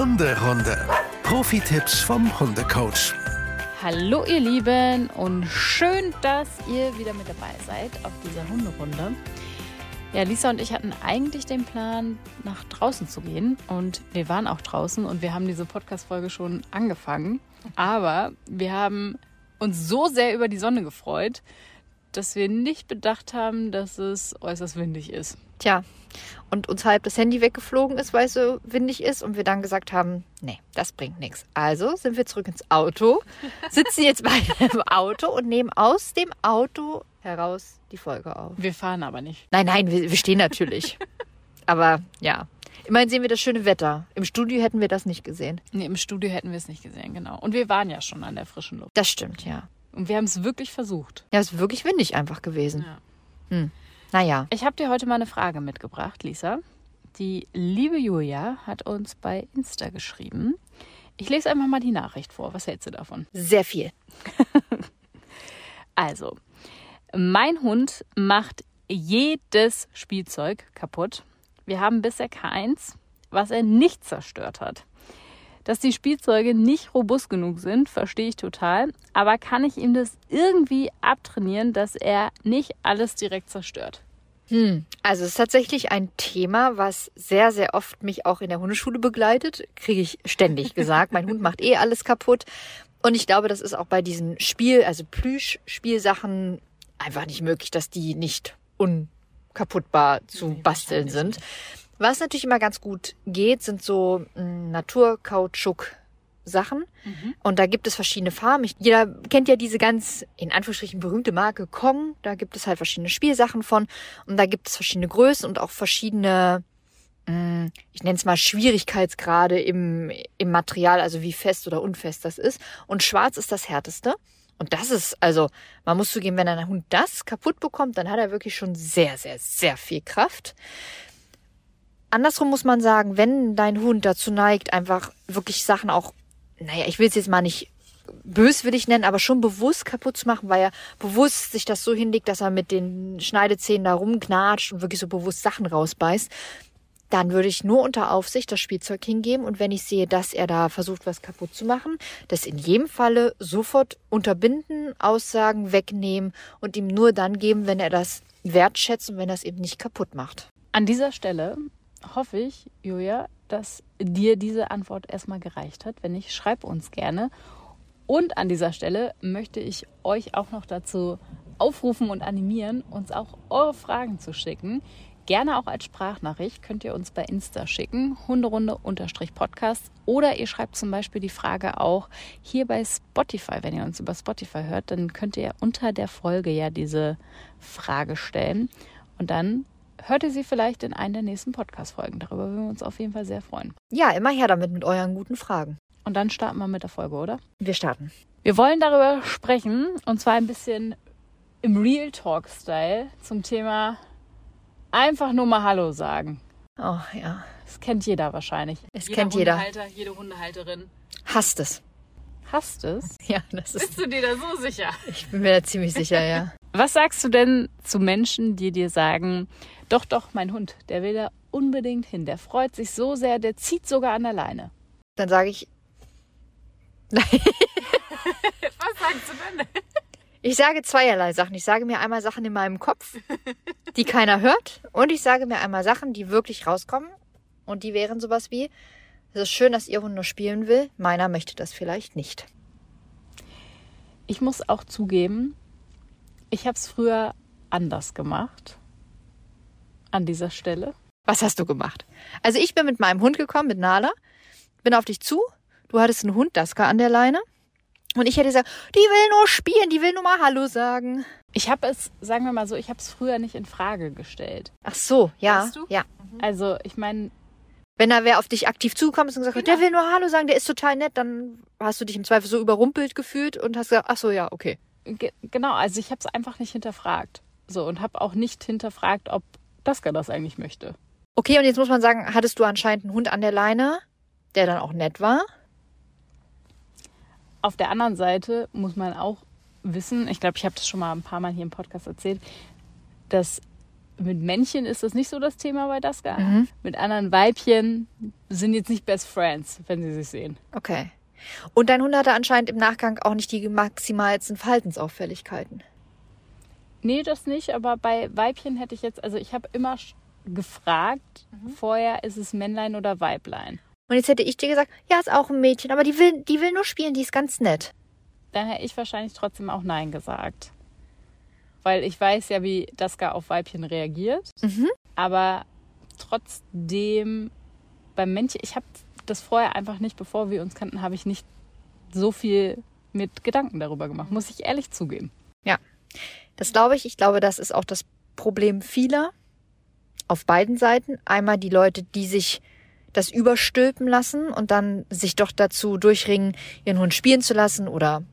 Hunderunde. Profi-Tipps vom Hundecoach. Hallo ihr Lieben und schön, dass ihr wieder mit dabei seid auf dieser Hunderunde. Ja, Lisa und ich hatten eigentlich den Plan, nach draußen zu gehen und wir waren auch draußen und wir haben diese Podcast-Folge schon angefangen. Aber wir haben uns so sehr über die Sonne gefreut, dass wir nicht bedacht haben, dass es äußerst windig ist. Tja, und uns halb das Handy weggeflogen ist, weil es so windig ist und wir dann gesagt haben, nee, das bringt nichts. Also sind wir zurück ins Auto, sitzen jetzt beide im Auto und nehmen aus dem Auto heraus die Folge auf. Wir fahren aber nicht. Nein, nein, wir, wir stehen natürlich. Aber ja, immerhin sehen wir das schöne Wetter. Im Studio hätten wir das nicht gesehen. Nee, im Studio hätten wir es nicht gesehen, genau. Und wir waren ja schon an der frischen Luft. Das stimmt, ja. Und wir haben es wirklich versucht. Ja, es ist wirklich windig einfach gewesen. Ja. Hm. Naja, Ich habe dir heute mal eine Frage mitgebracht, Lisa. Die liebe Julia hat uns bei Insta geschrieben. Ich lese einfach mal die Nachricht vor. Was hältst du davon? sehr viel. Also, mein Hund macht jedes Spielzeug kaputt. Wir haben bisher keins, was er nicht zerstört hat. Dass die Spielzeuge nicht robust genug sind, verstehe ich total. Aber kann ich ihm das irgendwie abtrainieren, dass er nicht alles direkt zerstört? Hm. Also es ist tatsächlich ein Thema, was sehr, sehr oft mich auch in der Hundeschule begleitet. Kriege ich ständig gesagt. mein Hund macht eh alles kaputt. Und ich glaube, das ist auch bei diesen Spiel, also Plüsch-Spielsachen einfach nicht möglich, dass die nicht unkaputtbar zu basteln sind. Was natürlich immer ganz gut geht, sind so mm, Naturkautschuk-Sachen. Und da gibt es verschiedene Farben. Ich, jeder kennt ja diese ganz, in Anführungsstrichen, berühmte Marke Kong. Da gibt es halt verschiedene Spielsachen von. Und da gibt es verschiedene Größen und auch verschiedene, mm, ich nenne es mal Schwierigkeitsgrade im, im Material, also wie fest oder unfest das ist. Und schwarz ist das härteste. Und das ist, also, man muss zugeben, wenn ein Hund das kaputt bekommt, dann hat er wirklich schon sehr, sehr, sehr viel Kraft. Andersrum muss man sagen, wenn dein Hund dazu neigt, einfach wirklich Sachen auch, naja, ich will es jetzt mal nicht böswillig nennen, aber schon bewusst kaputt zu machen, weil er bewusst sich das so hinlegt, dass er mit den Schneidezähnen da rumknatscht und wirklich so bewusst Sachen rausbeißt, dann würde ich nur unter Aufsicht das Spielzeug hingeben und wenn ich sehe, dass er da versucht, was kaputt zu machen, das in jedem Falle sofort unterbinden, Aussagen wegnehmen und ihm nur dann geben, wenn er das wertschätzt und wenn er es eben nicht kaputt macht. An dieser Stelle hoffe ich, Julia, dass dir diese Antwort erstmal gereicht hat. Wenn nicht, schreib uns gerne. Und an dieser Stelle möchte ich euch auch noch dazu aufrufen und animieren, uns auch eure Fragen zu schicken. Gerne auch als Sprachnachricht könnt ihr uns bei Insta schicken, Hunderunde-Podcast. Oder ihr schreibt zum Beispiel die Frage auch hier bei Spotify. Wenn ihr uns über Spotify hört, dann könnt ihr unter der Folge ja diese Frage stellen. Und dann hört ihr sie vielleicht in einer der nächsten Podcast-Folgen. Darüber würden wir uns auf jeden Fall sehr freuen. Ja, immer her damit mit euren guten Fragen. Und dann starten wir mit der Folge, oder? Wir starten. Wir wollen darüber sprechen und zwar ein bisschen im Real Talk-Style zum Thema einfach nur mal Hallo sagen. Oh ja, Das kennt jeder wahrscheinlich. Es kennt jeder. Hundehalter, jede Hundehalterin. hasst es. Hasst es? Ja, das ist. Bist du dir da so sicher? Ich bin mir da ziemlich sicher, ja. Was sagst du denn zu Menschen, die dir sagen, doch, doch, mein Hund, der will da unbedingt hin, der freut sich so sehr, der zieht sogar an der Leine. Dann sage ich, Was sagst du denn? ich sage zweierlei Sachen. Ich sage mir einmal Sachen in meinem Kopf, die keiner hört. Und ich sage mir einmal Sachen, die wirklich rauskommen. Und die wären sowas wie, es ist schön, dass ihr Hund nur spielen will. Meiner möchte das vielleicht nicht. Ich muss auch zugeben, ich habe es früher anders gemacht. An dieser Stelle. Was hast du gemacht? Also ich bin mit meinem Hund gekommen, mit Nala, bin auf dich zu. Du hattest einen Hund, Daska, an der Leine. Und ich hätte gesagt, die will nur spielen, die will nur mal Hallo sagen. Ich habe es, sagen wir mal so, ich habe es früher nicht in Frage gestellt. Ach so, ja. Weißt du? Ja. Also ich meine, Wenn da wer auf dich aktiv zukommt und gesagt hat, Genau. der will nur Hallo sagen, der ist total nett, dann hast du dich im Zweifel so überrumpelt gefühlt und hast gesagt, ach so, ja, okay. ge genau, also ich habe es einfach nicht hinterfragt. So und habe auch nicht hinterfragt, ob Daska das eigentlich möchte. Okay, und jetzt muss man sagen, hattest du anscheinend einen Hund an der Leine, der dann auch nett war? Auf der anderen Seite muss man auch wissen, ich glaube, ich habe das schon mal ein paar Mal hier im Podcast erzählt, dass mit Männchen ist das nicht so das Thema bei Daska. Mhm. Mit anderen Weibchen sind jetzt nicht Best Friends, wenn sie sich sehen. Okay. Und dein Hund hatte anscheinend im Nachgang auch nicht die maximalsten Verhaltensauffälligkeiten. Nee, das nicht, aber bei Weibchen hätte ich jetzt, also ich habe immer gefragt, vorher ist es Männlein oder Weiblein. Und jetzt hätte ich dir gesagt, ja, ist auch ein Mädchen, aber die will, die will nur spielen, die ist ganz nett. Dann hätte ich wahrscheinlich trotzdem auch Nein gesagt. Weil ich weiß ja, wie Daska auf Weibchen reagiert. Mhm. Aber trotzdem beim Männchen, ich habe das vorher einfach nicht, bevor wir uns kannten, habe ich nicht so viel mit Gedanken darüber gemacht, muss ich ehrlich zugeben. Das glaube ich. Ich glaube, das ist auch das Problem vieler auf beiden Seiten. Einmal die Leute, die sich das überstülpen lassen und dann sich doch dazu durchringen, ihren Hund spielen zu lassen oder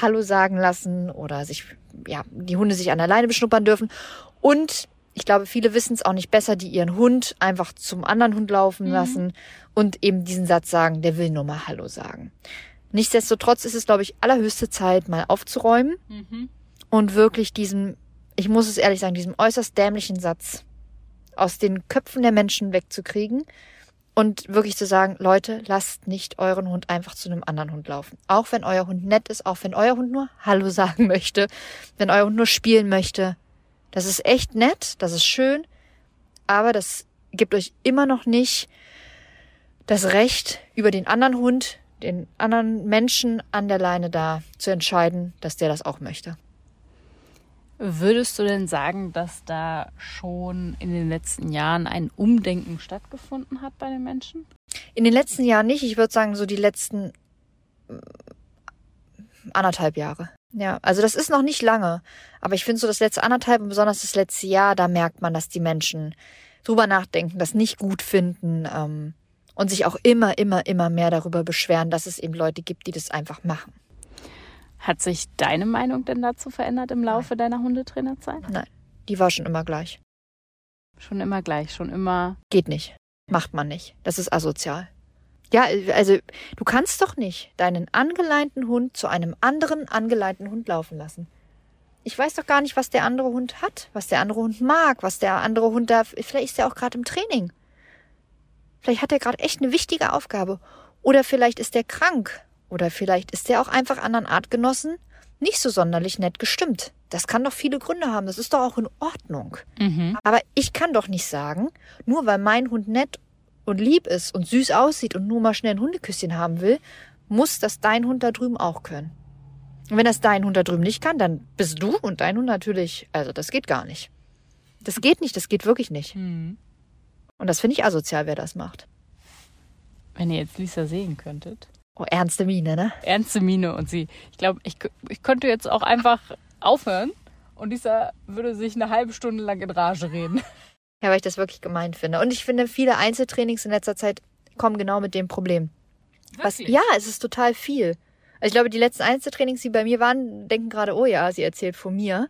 Hallo sagen lassen oder sich, ja, die Hunde sich an der Leine beschnuppern dürfen. Und ich glaube, viele wissen es auch nicht besser, die ihren Hund einfach zum anderen Hund laufen lassen und eben diesen Satz sagen, der will nur mal Hallo sagen. Nichtsdestotrotz ist es, glaube ich, allerhöchste Zeit, mal aufzuräumen und wirklich diesem, ich muss es ehrlich sagen, diesem äußerst dämlichen Satz aus den Köpfen der Menschen wegzukriegen und wirklich zu sagen, Leute, lasst nicht euren Hund einfach zu einem anderen Hund laufen. Auch wenn euer Hund nett ist, auch wenn euer Hund nur Hallo sagen möchte, wenn euer Hund nur spielen möchte. Das ist echt nett, das ist schön, aber das gibt euch immer noch nicht das Recht, über den anderen Hund, den anderen Menschen an der Leine da zu entscheiden, dass der das auch möchte. Würdest du denn sagen, dass da schon in den letzten Jahren ein Umdenken stattgefunden hat bei den Menschen? In den letzten Jahren nicht. Ich würde sagen, so die letzten äh, anderthalb Jahre. Ja, also das ist noch nicht lange. Aber ich finde so das letzte anderthalb und besonders das letzte Jahr, da merkt man, dass die Menschen drüber nachdenken, das nicht gut finden ähm, und sich auch immer, immer, immer mehr darüber beschweren, dass es eben Leute gibt, die das einfach machen. Hat sich deine Meinung denn dazu verändert im Laufe deiner Hundetrainerzeit? Nein, die war schon immer gleich. Schon immer gleich, schon immer. Geht nicht. Macht man nicht. Das ist asozial. Ja, also du kannst doch nicht deinen angeleinten Hund zu einem anderen angeleinten Hund laufen lassen. Ich weiß doch gar nicht, was der andere Hund hat, was der andere Hund mag, was der andere Hund da. Vielleicht ist er auch gerade im Training. Vielleicht hat er gerade echt eine wichtige Aufgabe. Oder vielleicht ist er krank. Oder vielleicht ist er auch einfach anderen Artgenossen nicht so sonderlich nett gestimmt. Das kann doch viele Gründe haben. Das ist doch auch in Ordnung. Mhm. Aber ich kann doch nicht sagen, nur weil mein Hund nett und lieb ist und süß aussieht und nur mal schnell ein Hundeküsschen haben will, muss das dein Hund da drüben auch können. Und wenn das dein Hund da drüben nicht kann, dann bist du und dein Hund natürlich, also das geht gar nicht. Das geht nicht, das geht wirklich nicht. Mhm. Und das finde ich asozial, wer das macht. Wenn ihr jetzt Lisa sehen könntet. Oh, ernste Miene, ne? Ernste Miene und sie. Ich glaube, ich, ich könnte jetzt auch einfach aufhören und Lisa würde sich eine halbe Stunde lang in Rage reden. Ja, weil ich das wirklich gemein finde. Und ich finde, viele Einzeltrainings in letzter Zeit kommen genau mit dem Problem. Was, ja, es ist total viel. Also ich glaube, die letzten Einzeltrainings, die bei mir waren, denken gerade, oh ja, sie erzählt von mir.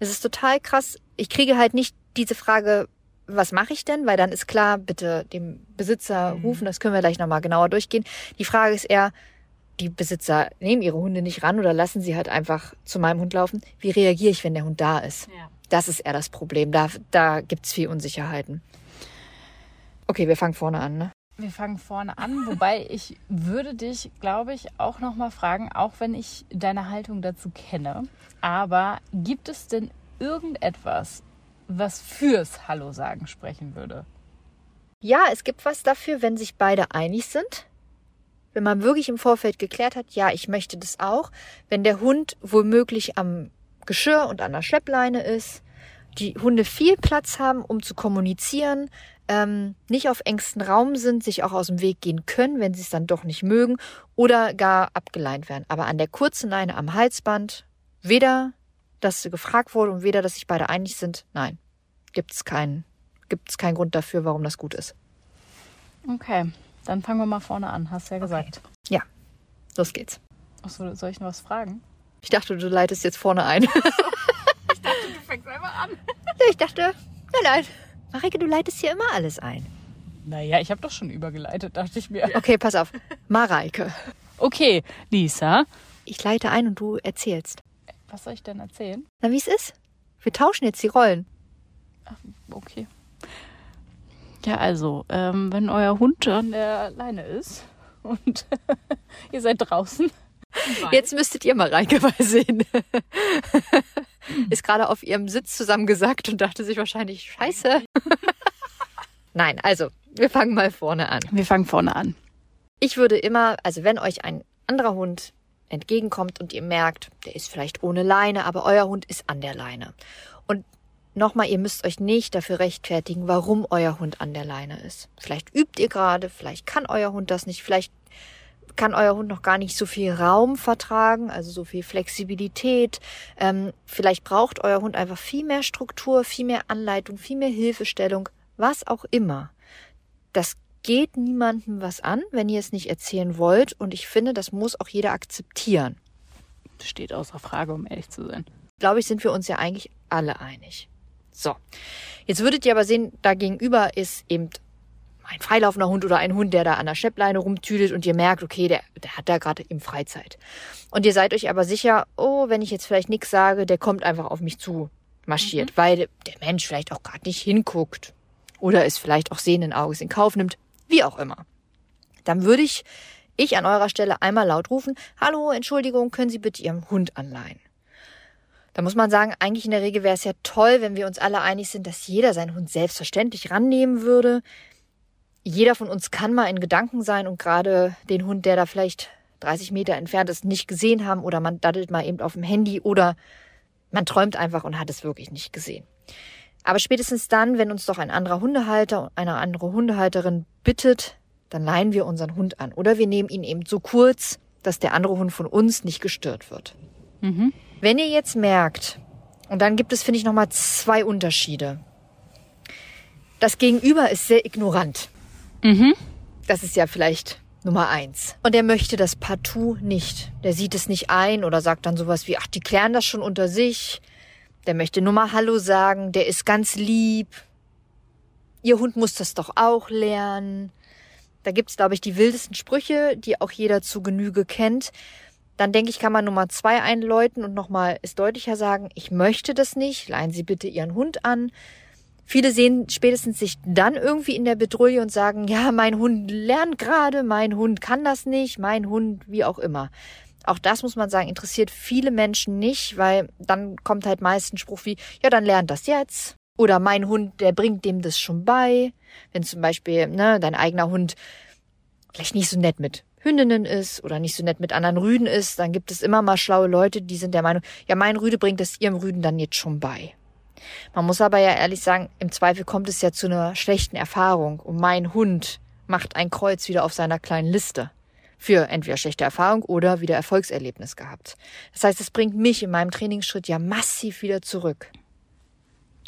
Es ist total krass. Ich kriege halt nicht diese Frage, was mache ich denn? Weil dann ist klar, bitte dem Besitzer rufen, das können wir gleich nochmal genauer durchgehen. Die Frage ist eher, die Besitzer nehmen ihre Hunde nicht ran oder lassen sie halt einfach zu meinem Hund laufen. Wie reagiere ich, wenn der Hund da ist? Ja. Das ist eher das Problem. Da, da gibt's viel Unsicherheiten. Okay, wir fangen vorne an, ne? Wir fangen vorne an, wobei ich würde dich, glaube ich, auch noch mal fragen, auch wenn ich deine Haltung dazu kenne. Aber gibt es denn irgendetwas, was fürs Hallo sagen sprechen würde? Ja, es gibt was dafür, wenn sich beide einig sind. Wenn man wirklich im Vorfeld geklärt hat, ja, ich möchte das auch. Wenn der Hund womöglich am Geschirr und an der Schleppleine ist, die Hunde viel Platz haben, um zu kommunizieren, ähm, nicht auf engstem Raum sind, sich auch aus dem Weg gehen können, wenn sie es dann doch nicht mögen oder gar abgeleint werden. Aber an der kurzen Leine am Halsband, weder, dass gefragt wurde und weder, dass sich beide einig sind, nein, gibt es keinen, gibt es keinen Grund dafür, warum das gut ist. Okay, dann fangen wir mal vorne an, hast du ja gesagt. Ja, los geht's. Achso, soll ich noch was fragen? Ich dachte, du leitest jetzt vorne ein. Du fängst einfach an. ich dachte, nein, nein. Marike, du leitest hier immer alles ein. Naja, ich habe doch schon übergeleitet, dachte ich mir. Okay, pass auf. Mareike. Okay, Lisa, Ich leite ein und du erzählst. Was soll ich denn erzählen? Na, wie es ist? Wir tauschen jetzt die Rollen. Okay. Ja, also, ähm, wenn euer Hund an der Leine ist und ihr seid draußen. Jetzt müsstet ihr mal Reike mal sehen. Ist gerade auf ihrem Sitz zusammengesackt und dachte sich wahrscheinlich, scheiße. Nein, also, wir fangen mal vorne an. Wir fangen vorne an. Ich würde immer, also wenn euch ein anderer Hund entgegenkommt und ihr merkt, der ist vielleicht ohne Leine, aber euer Hund ist an der Leine. Und nochmal, ihr müsst euch nicht dafür rechtfertigen, warum euer Hund an der Leine ist. Vielleicht übt ihr gerade, vielleicht kann euer Hund das nicht, vielleicht kann euer Hund noch gar nicht so viel Raum vertragen, also so viel Flexibilität. Ähm, vielleicht braucht euer Hund einfach viel mehr Struktur, viel mehr Anleitung, viel mehr Hilfestellung, was auch immer. Das geht niemandem was an, wenn ihr es nicht erzählen wollt. Und ich finde, das muss auch jeder akzeptieren. Steht außer Frage, um ehrlich zu sein. Glaube ich, sind wir uns ja eigentlich alle einig. So. Jetzt würdet ihr aber sehen, da gegenüber ist eben ein freilaufender Hund oder ein Hund, der da an der Scheppleine rumtüdelt und ihr merkt, okay, der, der hat da gerade im Freizeit. Und ihr seid euch aber sicher, oh, wenn ich jetzt vielleicht nichts sage, der kommt einfach auf mich zu marschiert, mhm. weil der Mensch vielleicht auch gerade nicht hinguckt oder es vielleicht auch sehenden Auges in Kauf nimmt, wie auch immer. Dann würde ich, ich an eurer Stelle einmal laut rufen, hallo, Entschuldigung, können Sie bitte Ihrem Hund anleihen? Da muss man sagen, eigentlich in der Regel wäre es ja toll, wenn wir uns alle einig sind, dass jeder seinen Hund selbstverständlich rannehmen würde. Jeder von uns kann mal in Gedanken sein und gerade den Hund, der da vielleicht 30 Meter entfernt ist, nicht gesehen haben oder man daddelt mal eben auf dem Handy oder man träumt einfach und hat es wirklich nicht gesehen. Aber spätestens dann, wenn uns doch ein anderer Hundehalter, eine andere Hundehalterin bittet, dann leihen wir unseren Hund an. Oder wir nehmen ihn eben so kurz, dass der andere Hund von uns nicht gestört wird. Mhm. Wenn ihr jetzt merkt, und dann gibt es, finde ich, nochmal zwei Unterschiede. Das Gegenüber ist sehr ignorant. Mhm. Das ist ja vielleicht Nummer eins. Und er möchte das partout nicht. Der sieht es nicht ein oder sagt dann sowas wie, ach, die klären das schon unter sich. Der möchte nur mal Hallo sagen, der ist ganz lieb. Ihr Hund muss das doch auch lernen. Da gibt's, glaube ich, die wildesten Sprüche, die auch jeder zu Genüge kennt. Dann denke ich, kann man Nummer zwei einläuten und nochmal es deutlicher sagen, ich möchte das nicht, leihen Sie bitte Ihren Hund an. Viele sehen spätestens sich dann irgendwie in der Bedrohung und sagen, ja, mein Hund lernt gerade, mein Hund kann das nicht, mein Hund, wie auch immer. Auch das muss man sagen, interessiert viele Menschen nicht, weil dann kommt halt meist ein Spruch wie, ja, dann lernt das jetzt. Oder mein Hund, der bringt dem das schon bei. Wenn zum Beispiel ne, dein eigener Hund vielleicht nicht so nett mit Hündinnen ist oder nicht so nett mit anderen Rüden ist, dann gibt es immer mal schlaue Leute, die sind der Meinung, ja, mein Rüde bringt es ihrem Rüden dann jetzt schon bei. Man muss aber ja ehrlich sagen, im Zweifel kommt es ja zu einer schlechten Erfahrung und mein Hund macht ein Kreuz wieder auf seiner kleinen Liste für entweder schlechte Erfahrung oder wieder Erfolgserlebnis gehabt. Das heißt, es bringt mich in meinem Trainingsschritt ja massiv wieder zurück.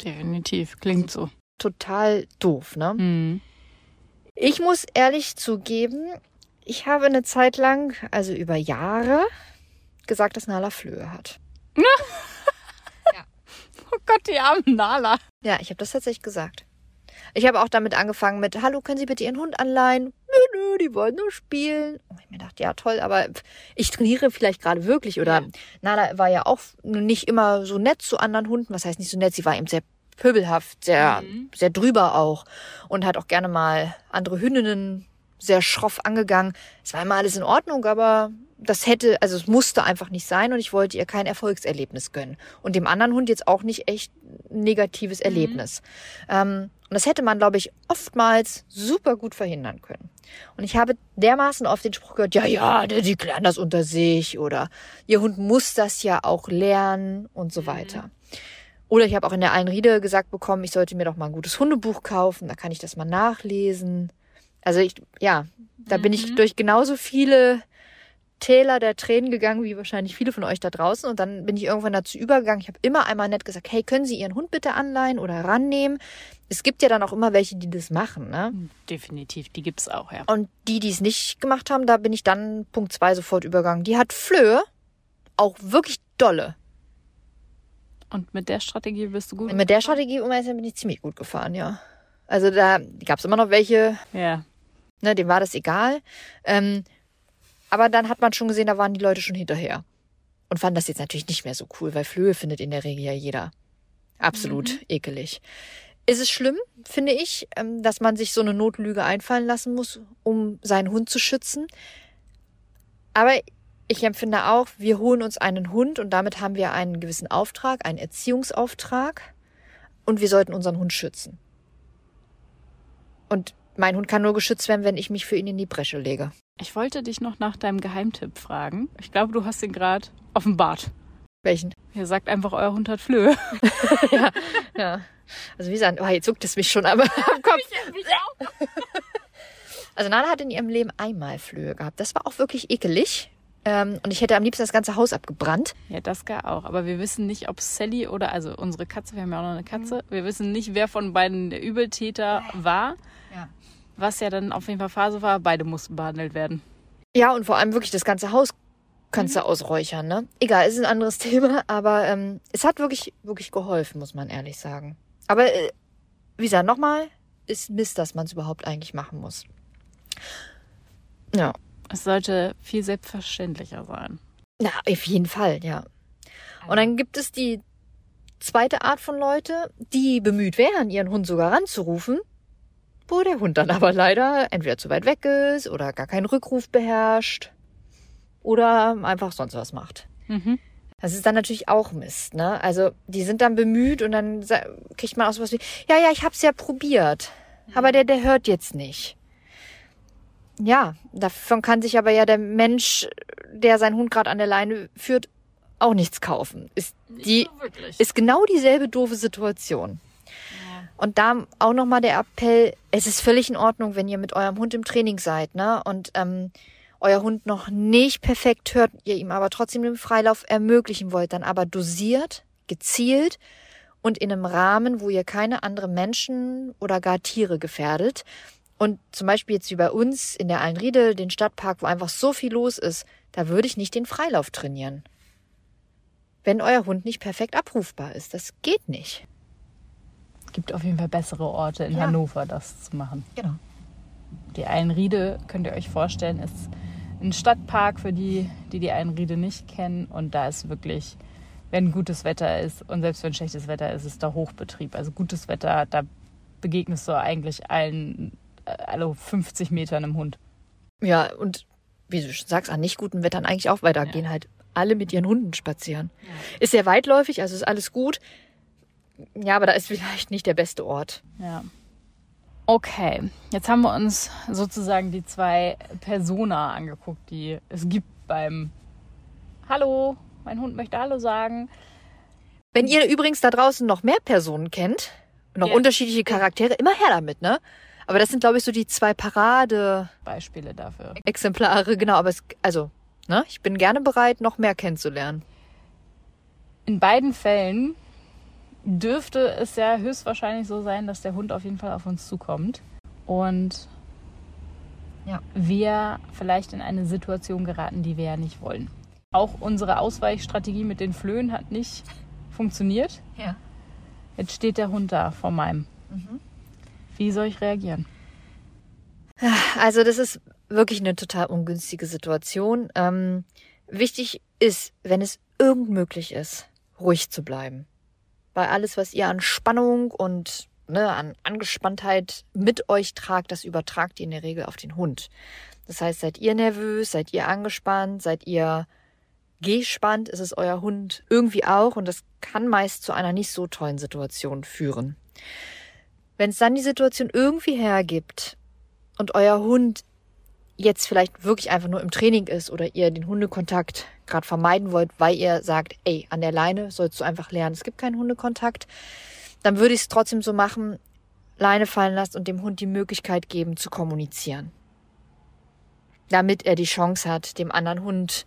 Definitiv, klingt so. Total doof, ne? Mhm. Ich muss ehrlich zugeben, ich habe eine Zeit lang, also über Jahre, gesagt, dass Nala Flöhe hat. ja. Oh Gott, die armen Nala. Ja, ich habe das tatsächlich gesagt. Ich habe auch damit angefangen mit, hallo, können Sie bitte Ihren Hund anleihen? Nö, nö, die wollen nur spielen. Und ich mir dachte, ja toll, aber ich trainiere vielleicht gerade wirklich. Oder ja. Nala war ja auch nicht immer so nett zu anderen Hunden. Was heißt nicht so nett? Sie war eben sehr pöbelhaft, sehr, mhm. sehr drüber auch. Und hat auch gerne mal andere Hündinnen sehr schroff angegangen. Es war immer alles in Ordnung, aber das hätte, also es musste einfach nicht sein und ich wollte ihr kein Erfolgserlebnis gönnen. Und dem anderen Hund jetzt auch nicht echt negatives mhm. Erlebnis. Ähm, und das hätte man, glaube ich, oftmals super gut verhindern können. Und ich habe dermaßen oft den Spruch gehört, ja, ja, die klären das unter sich oder ihr Hund muss das ja auch lernen und so mhm. weiter. Oder ich habe auch in der Allenriede gesagt bekommen, ich sollte mir doch mal ein gutes Hundebuch kaufen, da kann ich das mal nachlesen. Also ich, ja, da mhm. bin ich mhm. durch genauso viele Täler der Tränen gegangen, wie wahrscheinlich viele von euch da draußen. Und dann bin ich irgendwann dazu übergegangen. Ich habe immer einmal nett gesagt, hey, können Sie Ihren Hund bitte anleihen oder rannehmen? Es gibt ja dann auch immer welche, die das machen, ne? Definitiv, die gibt's auch, ja. Und die, die es nicht gemacht haben, da bin ich dann Punkt zwei sofort übergegangen. Die hat Flöhe, auch wirklich dolle. Und mit der Strategie bist du gut? Mit der Strategie, um bin ich ziemlich gut gefahren, ja. Also da gab es immer noch welche. Ja. Ne, dem war das egal. Ähm, aber dann hat man schon gesehen, da waren die Leute schon hinterher. Und fanden das jetzt natürlich nicht mehr so cool, weil Flöhe findet in der Regel ja jeder. Absolut mhm. ekelig. ist es schlimm, finde ich, ähm, dass man sich so eine Notlüge einfallen lassen muss, um seinen Hund zu schützen. Aber ich empfinde auch, wir holen uns einen Hund und damit haben wir einen gewissen Auftrag, einen Erziehungsauftrag und wir sollten unseren Hund schützen. Und mein Hund kann nur geschützt werden, wenn ich mich für ihn in die Bresche lege. Ich wollte dich noch nach deinem Geheimtipp fragen. Ich glaube, du hast ihn gerade offenbart. Welchen? Ihr sagt einfach, euer Hund hat Flöhe. ja, ja. Also wie gesagt, oh, jetzt zuckt es mich schon aber am Kopf. Also Nana hat in ihrem Leben einmal Flöhe gehabt. Das war auch wirklich ekelig. Ähm, und ich hätte am liebsten das ganze Haus abgebrannt. Ja, das gar auch. Aber wir wissen nicht, ob Sally oder, also unsere Katze, wir haben ja auch noch eine Katze, wir wissen nicht, wer von beiden der Übeltäter war. Was ja dann auf jeden Fall Phase war, beide mussten behandelt werden. Ja, und vor allem wirklich das ganze Haus kannst du ausräuchern, ne? Egal, ist ein anderes Thema, aber ähm, es hat wirklich, wirklich geholfen, muss man ehrlich sagen. Aber äh, wie gesagt, nochmal, ist Mist, dass man es überhaupt eigentlich machen muss. Ja. Es sollte viel selbstverständlicher sein. Ja, auf jeden Fall, ja. Und dann gibt es die zweite Art von Leute, die bemüht wären, ihren Hund sogar ranzurufen, wo der Hund dann aber leider entweder zu weit weg ist oder gar keinen Rückruf beherrscht oder einfach sonst was macht. Mhm. Das ist dann natürlich auch Mist, ne? Also die sind dann bemüht und dann kriegt man auch sowas wie, ja, ja, ich hab's ja probiert, aber der, der hört jetzt nicht. Ja, davon kann sich aber ja der Mensch, der seinen Hund gerade an der Leine führt, auch nichts kaufen. Ist die wirklich. ist genau dieselbe doofe Situation. Und da auch nochmal der Appell, es ist völlig in Ordnung, wenn ihr mit eurem Hund im Training seid, ne? Und ähm, euer Hund noch nicht perfekt hört, ihr ihm aber trotzdem den Freilauf ermöglichen wollt, dann aber dosiert, gezielt und in einem Rahmen, wo ihr keine anderen Menschen oder gar Tiere gefährdet. Und zum Beispiel jetzt wie bei uns in der Allenriede, den Stadtpark, wo einfach so viel los ist, da würde ich nicht den Freilauf trainieren. Wenn euer Hund nicht perfekt abrufbar ist. Das geht nicht. Gibt auf jeden Fall bessere Orte in Ja. Hannover, das zu machen. Genau. Die Eilenriede, könnt ihr euch vorstellen, ist ein Stadtpark für die, die die Eilenriede nicht kennen. Und da ist wirklich, wenn gutes Wetter ist und selbst wenn schlechtes Wetter ist, ist da Hochbetrieb. Also gutes Wetter, da begegnest du eigentlich allen, äh, alle 50 Metern im Hund. Ja, und wie du schon sagst, an nicht guten Wettern eigentlich auch, weil da Ja. gehen halt alle mit ihren Hunden spazieren. Ist sehr weitläufig, also ist alles gut. Ja, aber da ist vielleicht nicht der beste Ort. Ja. Okay, jetzt haben wir uns sozusagen die zwei Persona angeguckt, die es gibt beim Hallo, mein Hund möchte Hallo sagen. Wenn ihr übrigens da draußen noch mehr Personen kennt, noch Ja. unterschiedliche Charaktere, immer her damit, ne? Aber das sind, glaube ich, so die zwei Beispiele dafür. Parade-Exemplare, genau. Aber es, also, ne? Ich bin gerne bereit, noch mehr kennenzulernen. In beiden Fällen dürfte es ja höchstwahrscheinlich so sein, dass der Hund auf jeden Fall auf uns zukommt und Ja. wir vielleicht in eine Situation geraten, die wir ja nicht wollen. Auch unsere Ausweichstrategie mit den Flöhen hat nicht funktioniert. Ja. Jetzt steht der Hund da vor meinem. Wie soll ich reagieren? Also das ist wirklich eine total ungünstige Situation. Ähm, wichtig ist, wenn es irgend möglich ist, ruhig zu bleiben. Weil alles, was ihr an Spannung und ne, an Angespanntheit mit euch tragt, das übertragt ihr in der Regel auf den Hund. Das heißt, seid ihr nervös, seid ihr angespannt, seid ihr gespannt, ist es euer Hund irgendwie auch und das kann meist zu einer nicht so tollen Situation führen. Wenn es dann die Situation irgendwie hergibt, und euer Hund jetzt vielleicht wirklich einfach nur im Training ist oder ihr den Hundekontakt gerade vermeiden wollt, weil ihr sagt, ey, an der Leine sollst du einfach lernen, es gibt keinen Hundekontakt, dann würde ich es trotzdem so machen, Leine fallen lassen und dem Hund die Möglichkeit geben zu kommunizieren. Damit er die Chance hat, dem anderen Hund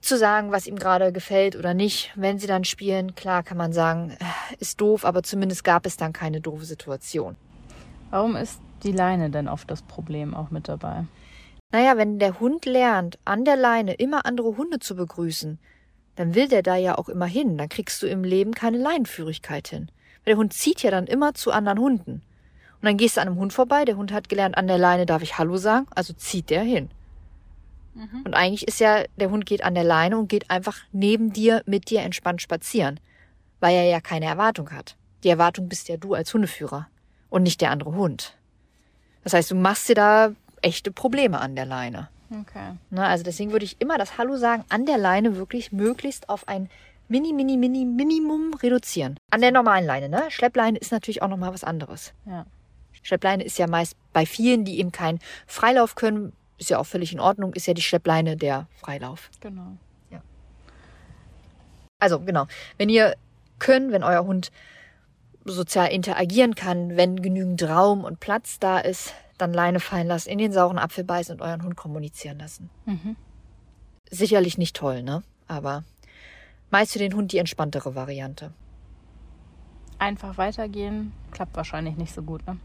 zu sagen, was ihm gerade gefällt oder nicht. Wenn sie dann spielen, klar kann man sagen, äh, ist doof, aber zumindest gab es dann keine doofe Situation. Warum ist die Leine denn oft das Problem auch mit dabei? Naja, wenn der Hund lernt, an der Leine immer andere Hunde zu begrüßen, dann will der da ja auch immer hin. Dann kriegst du im Leben keine Leinenführigkeit hin. Weil der Hund zieht ja dann immer zu anderen Hunden. Und dann gehst du an einem Hund vorbei, der Hund hat gelernt, an der Leine darf ich Hallo sagen, also zieht der hin. Und eigentlich ist ja, der Hund geht an der Leine und geht einfach neben dir, mit dir entspannt spazieren. Weil er ja keine Erwartung hat. Die Erwartung bist ja du als Hundeführer und nicht der andere Hund. Das heißt, du machst dir da echte Probleme an der Leine. Okay. Ne, also deswegen würde ich immer das Hallo sagen an der Leine wirklich möglichst auf ein Mini, Mini, Mini, Minimum reduzieren. An der normalen Leine, ne? Schleppleine ist natürlich auch nochmal was anderes. Ja. Schleppleine ist ja meist bei vielen, die eben keinen Freilauf können, ist ja auch völlig in Ordnung, ist ja die Schleppleine der Freilauf. Genau. Also genau, wenn ihr könnt, wenn euer Hund sozial interagieren kann, wenn genügend Raum und Platz da ist, dann Leine fallen lassen, in den sauren Apfel beißen und euren Hund kommunizieren lassen. Mhm. Sicherlich nicht toll, ne? Aber meist für den Hund die entspanntere Variante. Einfach weitergehen klappt wahrscheinlich nicht so gut, ne?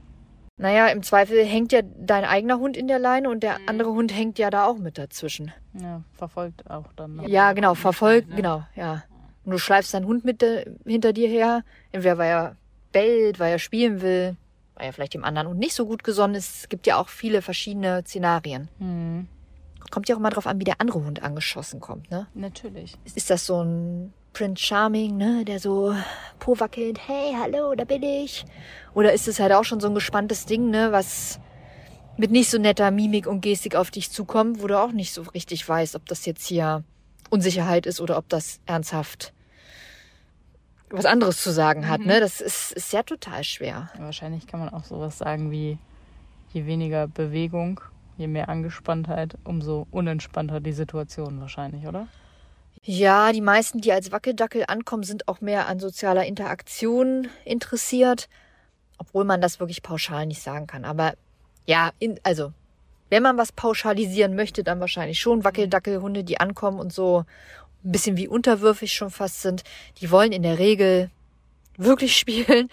Naja, im Zweifel hängt ja dein eigener Hund in der Leine und der andere Hund hängt ja da auch mit dazwischen. Ja, verfolgt auch dann. Ne? Ja, genau, verfolgt, ne? genau, ja. Und du schleifst deinen Hund mit äh, hinter dir her, entweder weil er bellt, weil er spielen will, weil er vielleicht dem anderen Hund nicht so gut gesonnen ist. Es gibt ja auch viele verschiedene Szenarien. Hm, Kommt ja auch immer drauf an, wie der andere Hund angeschossen kommt, ne? natürlich. Ist das so ein Prince Charming, ne, der so po wackelt, hey, hallo, da bin ich? Oder ist es halt auch schon so ein gespanntes Ding, ne, was mit nicht so netter Mimik und Gestik auf dich zukommt, wo du auch nicht so richtig weißt, ob das jetzt hier Unsicherheit ist oder ob das ernsthaft was anderes zu sagen hat, ne? Das ist, ist ja total schwer. Wahrscheinlich kann man auch sowas sagen wie, je weniger Bewegung, je mehr Angespanntheit, umso unentspannter die Situation wahrscheinlich, oder? Ja, die meisten, die als Wackeldackel ankommen, sind auch mehr an sozialer Interaktion interessiert, obwohl man das wirklich pauschal nicht sagen kann. Aber ja, in, also wenn man was pauschalisieren möchte, dann wahrscheinlich schon Wackeldackelhunde, die ankommen und so ein bisschen wie unterwürfig schon fast sind. Die wollen in der Regel wirklich spielen.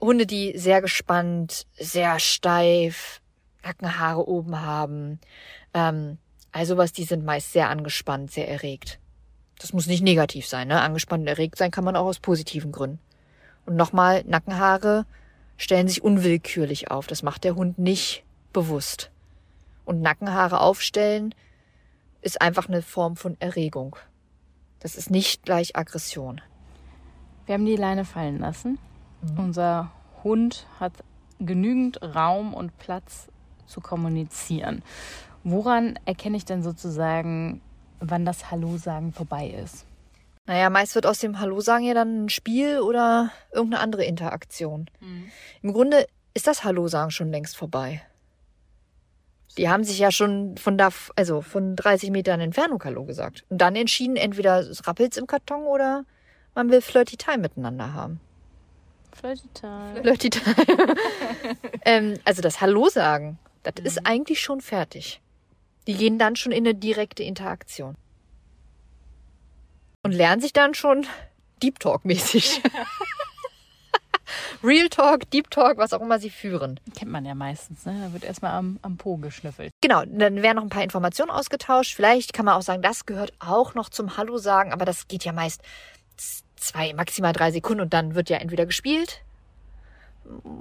Hunde, die sehr gespannt, sehr steif, Nackenhaare oben haben. Ähm, also was, die sind meist sehr angespannt, sehr erregt. Das muss nicht negativ sein, ne? Angespannt und erregt sein kann man auch aus positiven Gründen. Und nochmal, Nackenhaare stellen sich unwillkürlich auf. Das macht der Hund nicht bewusst. Und Nackenhaare aufstellen ist einfach eine Form von Erregung. Das ist nicht gleich Aggression. Wir haben die Leine fallen lassen. Unser Hund hat genügend Raum und Platz zu kommunizieren. Woran erkenne ich denn sozusagen, wann das Hallo-Sagen vorbei ist? Naja, meist wird aus dem Hallo sagen ja dann ein Spiel oder irgendeine andere Interaktion. Im Grunde ist das Hallo sagen schon längst vorbei. Die haben sich ja schon von da, also von 30 Metern Entfernung Hallo gesagt. Und dann entschieden, entweder es rappelt's im Karton oder man will Flirty Time miteinander haben. Flirty Time. Flirty Time. ähm, also das Hallo sagen, das ist eigentlich schon fertig. Die gehen dann schon in eine direkte Interaktion. Und lernen sich dann schon Deep Talk mäßig. Real Talk, Deep Talk, was auch immer sie führen. Kennt man ja meistens, ne? Da wird erstmal am, am Po geschnüffelt. Genau, dann werden noch ein paar Informationen ausgetauscht. Vielleicht kann man auch sagen, das gehört auch noch zum Hallo sagen, aber das geht ja meist zwei, maximal drei Sekunden und dann wird ja entweder gespielt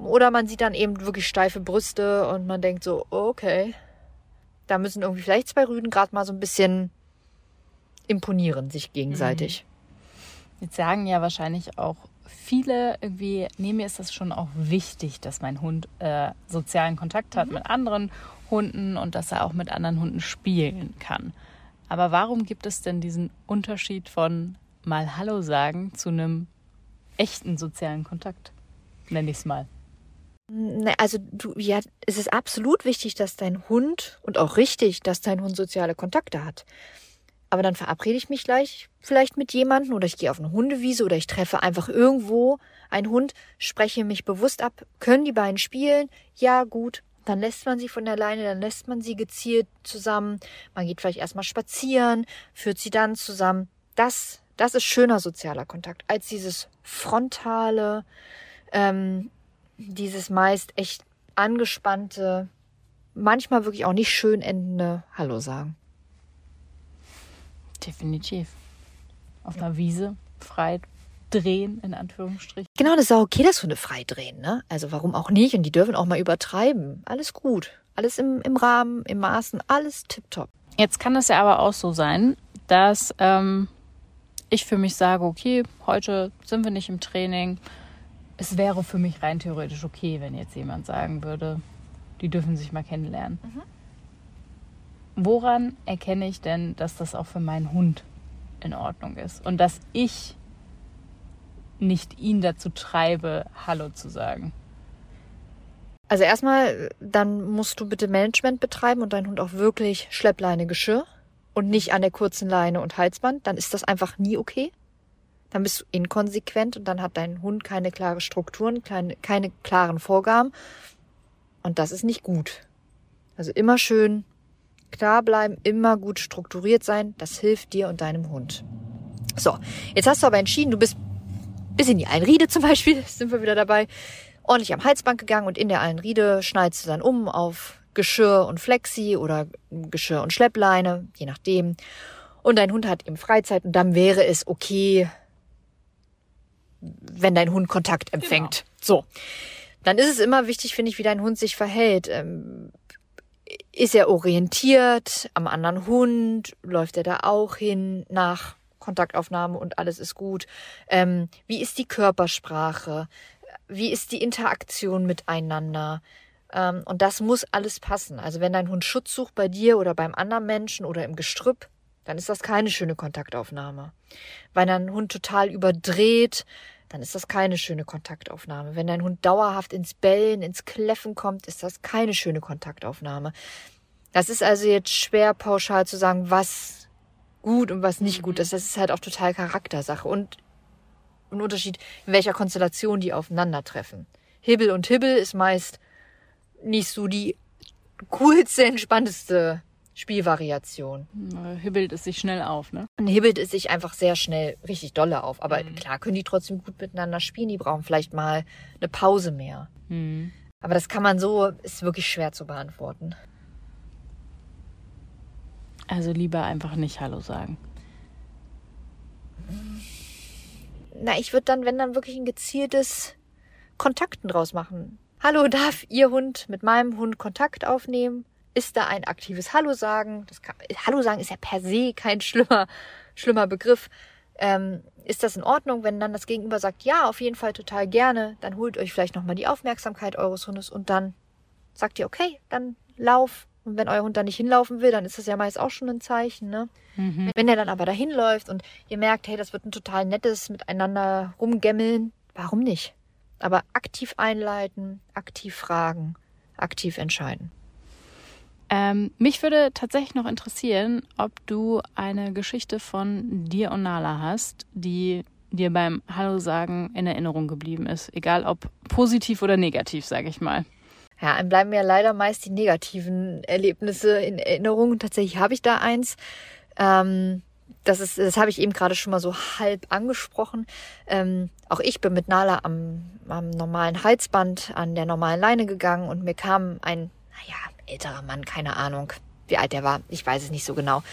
oder man sieht dann eben wirklich steife Brüste und man denkt so, okay, da müssen irgendwie vielleicht zwei Rüden gerade mal so ein bisschen imponieren sich gegenseitig. Jetzt sagen ja wahrscheinlich auch viele irgendwie, nee, mir ist das schon auch wichtig, dass mein Hund äh, sozialen Kontakt hat mit anderen Hunden und dass er auch mit anderen Hunden spielen kann. Aber warum gibt es denn diesen Unterschied von mal Hallo sagen zu einem echten sozialen Kontakt? Nenne ich es mal. Ne, Also du, ja, es ist absolut wichtig, dass dein Hund und auch richtig, dass dein Hund soziale Kontakte hat. Aber dann verabrede ich mich gleich vielleicht mit jemandem oder ich gehe auf eine Hundewiese oder ich treffe einfach irgendwo einen Hund, spreche mich bewusst ab, können die beiden spielen? Ja, gut. Dann lässt man sie von der Leine, dann lässt man sie gezielt zusammen. Man geht vielleicht erstmal spazieren, führt sie dann zusammen. Das, das ist schöner sozialer Kontakt als dieses frontale, ähm, dieses meist echt angespannte, manchmal wirklich auch nicht schön endende Hallo sagen. Definitiv. Auf einer Wiese frei drehen, in Anführungsstrichen. Genau, das ist auch okay, dass Hunde frei drehen, ne? Also warum auch nicht? Und die dürfen auch mal übertreiben. Alles gut. Alles im, im Rahmen, im Maßen, alles tipptopp. Jetzt kann es ja aber auch so sein, dass ähm, ich für mich sage, okay, heute sind wir nicht im Training. es wäre für mich rein theoretisch okay, wenn jetzt jemand sagen würde, die dürfen sich mal kennenlernen. Mhm. Woran erkenne ich denn, dass das auch für meinen Hund in Ordnung ist und dass ich nicht ihn dazu treibe, Hallo zu sagen? Also erstmal, dann musst du bitte Management betreiben und dein Hund auch wirklich Schleppleine Geschirr und nicht an der kurzen Leine und Halsband. Dann ist das einfach nie okay. Dann bist du inkonsequent und dann hat dein Hund keine klare Strukturen, keine, keine klaren Vorgaben. Und das ist nicht gut. Also immer schön klar bleiben, immer gut strukturiert sein. Das hilft dir und deinem Hund. So, jetzt hast du aber entschieden, du bist bis in die Einriede zum Beispiel, sind wir wieder dabei, ordentlich am Halsband gegangen und in der Einriede schneidest du dann um auf Geschirr und Flexi oder Geschirr und Schleppleine, je nachdem. Und dein Hund hat eben Freizeit und dann wäre es okay, wenn dein Hund Kontakt empfängt. Genau. So. Dann ist es immer wichtig, finde ich, wie dein Hund sich verhält. Ähm, ist er orientiert am anderen Hund? Läuft er da auch hin nach Kontaktaufnahme und alles ist gut? Ähm, wie ist die Körpersprache? Wie ist die Interaktion miteinander? Ähm, und das muss alles passen. Also wenn dein Hund Schutz sucht bei dir oder beim anderen Menschen oder im Gestrüpp, dann ist das keine schöne Kontaktaufnahme. Wenn dein Hund total überdreht, dann ist das keine schöne Kontaktaufnahme. Wenn dein Hund dauerhaft ins Bellen, ins Kläffen kommt, ist das keine schöne Kontaktaufnahme. Das ist also jetzt schwer pauschal zu sagen, was gut und was nicht gut ist. Das ist halt auch total Charaktersache und ein Unterschied, in welcher Konstellation die aufeinandertreffen. Hibbel und Hibbel ist meist nicht so die coolste, entspannteste Spielvariation. Hibbelt es sich schnell auf, ne? Und hibbelt es sich einfach sehr schnell richtig dolle auf. Aber mhm. klar können die trotzdem gut miteinander spielen. Die brauchen vielleicht mal eine Pause mehr. Mhm. Aber das kann man so, ist wirklich schwer zu beantworten. Also lieber einfach nicht Hallo sagen. Na, ich würde dann, wenn dann wirklich ein gezieltes Kontakten draus machen. Hallo, darf Ihr Hund mit meinem Hund Kontakt aufnehmen? Ist da ein aktives Hallo sagen? Das kann, Hallo sagen ist ja per se kein schlimmer, schlimmer Begriff. Ähm, ist das in Ordnung, wenn dann das Gegenüber sagt, ja, auf jeden Fall total gerne, dann holt euch vielleicht nochmal die Aufmerksamkeit eures Hundes und dann sagt ihr, okay, dann lauf. Und wenn euer Hund da nicht hinlaufen will, dann ist das ja meist auch schon ein Zeichen, ne? Mhm. Wenn er dann aber dahin läuft und ihr merkt, hey, das wird ein total nettes Miteinander rumgämmeln, warum nicht? Aber aktiv einleiten, aktiv fragen, aktiv entscheiden. Ähm, mich würde tatsächlich noch interessieren, ob du eine Geschichte von dir und Nala hast, die dir beim Hallo sagen in Erinnerung geblieben ist. Egal ob positiv oder negativ, sage ich mal. Ja, einem bleiben ja leider meist die negativen Erlebnisse in Erinnerung. Tatsächlich habe ich da eins. Ähm, das ist, das habe ich eben gerade schon mal so halb angesprochen. Ähm, auch ich bin mit Nala am, am normalen Halsband an der normalen Leine gegangen und mir kam ein, naja, älterer Mann, keine Ahnung, wie alt der war, ich weiß es nicht so genau,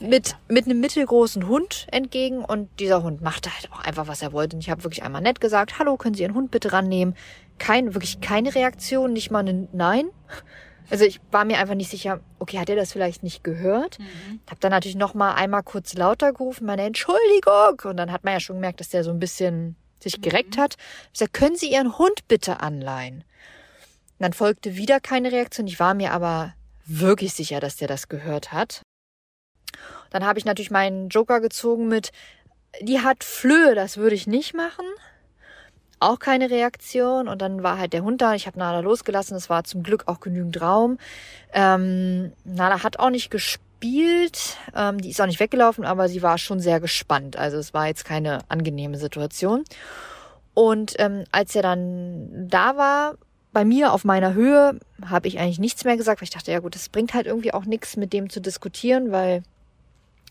mit, mit einem mittelgroßen Hund entgegen und dieser Hund machte halt auch einfach, was er wollte. Und ich habe wirklich einmal nett gesagt, hallo, können Sie Ihren Hund bitte rannehmen? Kein, wirklich keine Reaktion, nicht mal ein Nein. Also ich war mir einfach nicht sicher, okay, hat er das vielleicht nicht gehört? Mhm. Hab dann natürlich noch mal einmal kurz lauter gerufen, meine Entschuldigung. Und dann hat man ja schon gemerkt, dass der so ein bisschen sich gereckt mhm. hat. Ich sag, können Sie Ihren Hund bitte anleihen? Und dann folgte wieder keine Reaktion. Ich war mir aber wirklich sicher, dass der das gehört hat. Dann habe ich natürlich meinen Joker gezogen mit, die hat Flöhe, das würde ich nicht machen auch keine Reaktion und dann war halt der Hund da. Ich habe Nala losgelassen. Es war zum Glück auch genügend Raum. Ähm, Nala hat auch nicht gespielt. Ähm, die ist auch nicht weggelaufen, aber sie war schon sehr gespannt. Also es war jetzt keine angenehme Situation. Und ähm, als er dann da war, bei mir auf meiner Höhe, habe ich eigentlich nichts mehr gesagt, weil ich dachte, ja gut, das bringt halt irgendwie auch nichts, mit dem zu diskutieren, weil